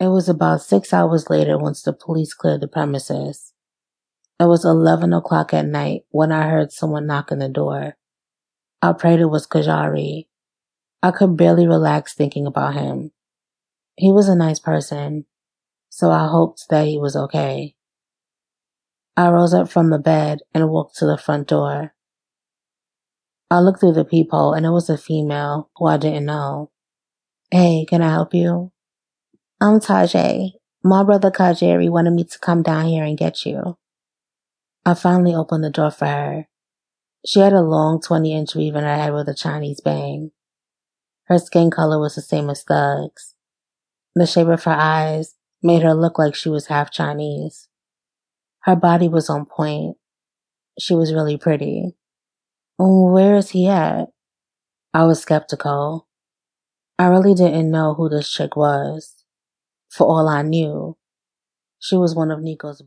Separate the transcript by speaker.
Speaker 1: It was about six hours later once the police cleared the premises. It was 11 o'clock at night when I heard someone knock on the door. I prayed it was Ka'Jaire. I could barely relax thinking about him. He was a nice person, so I hoped that he was okay. I rose up from the bed and walked to the front door. I looked through the peephole and it was a female who I didn't know. Hey, can I help you? I'm Tajay. My brother Ka'Jaire wanted me to come down here and get you. I finally opened the door for her. She had a long 20 inch weave in her head with a Chinese bang. Her skin color was the same as Thug's. The shape of her eyes made her look like she was half Chinese. Her body was on point. She was really pretty. Where is he at? I was skeptical. I really didn't know who this chick was. For all I knew, she was one of Nico's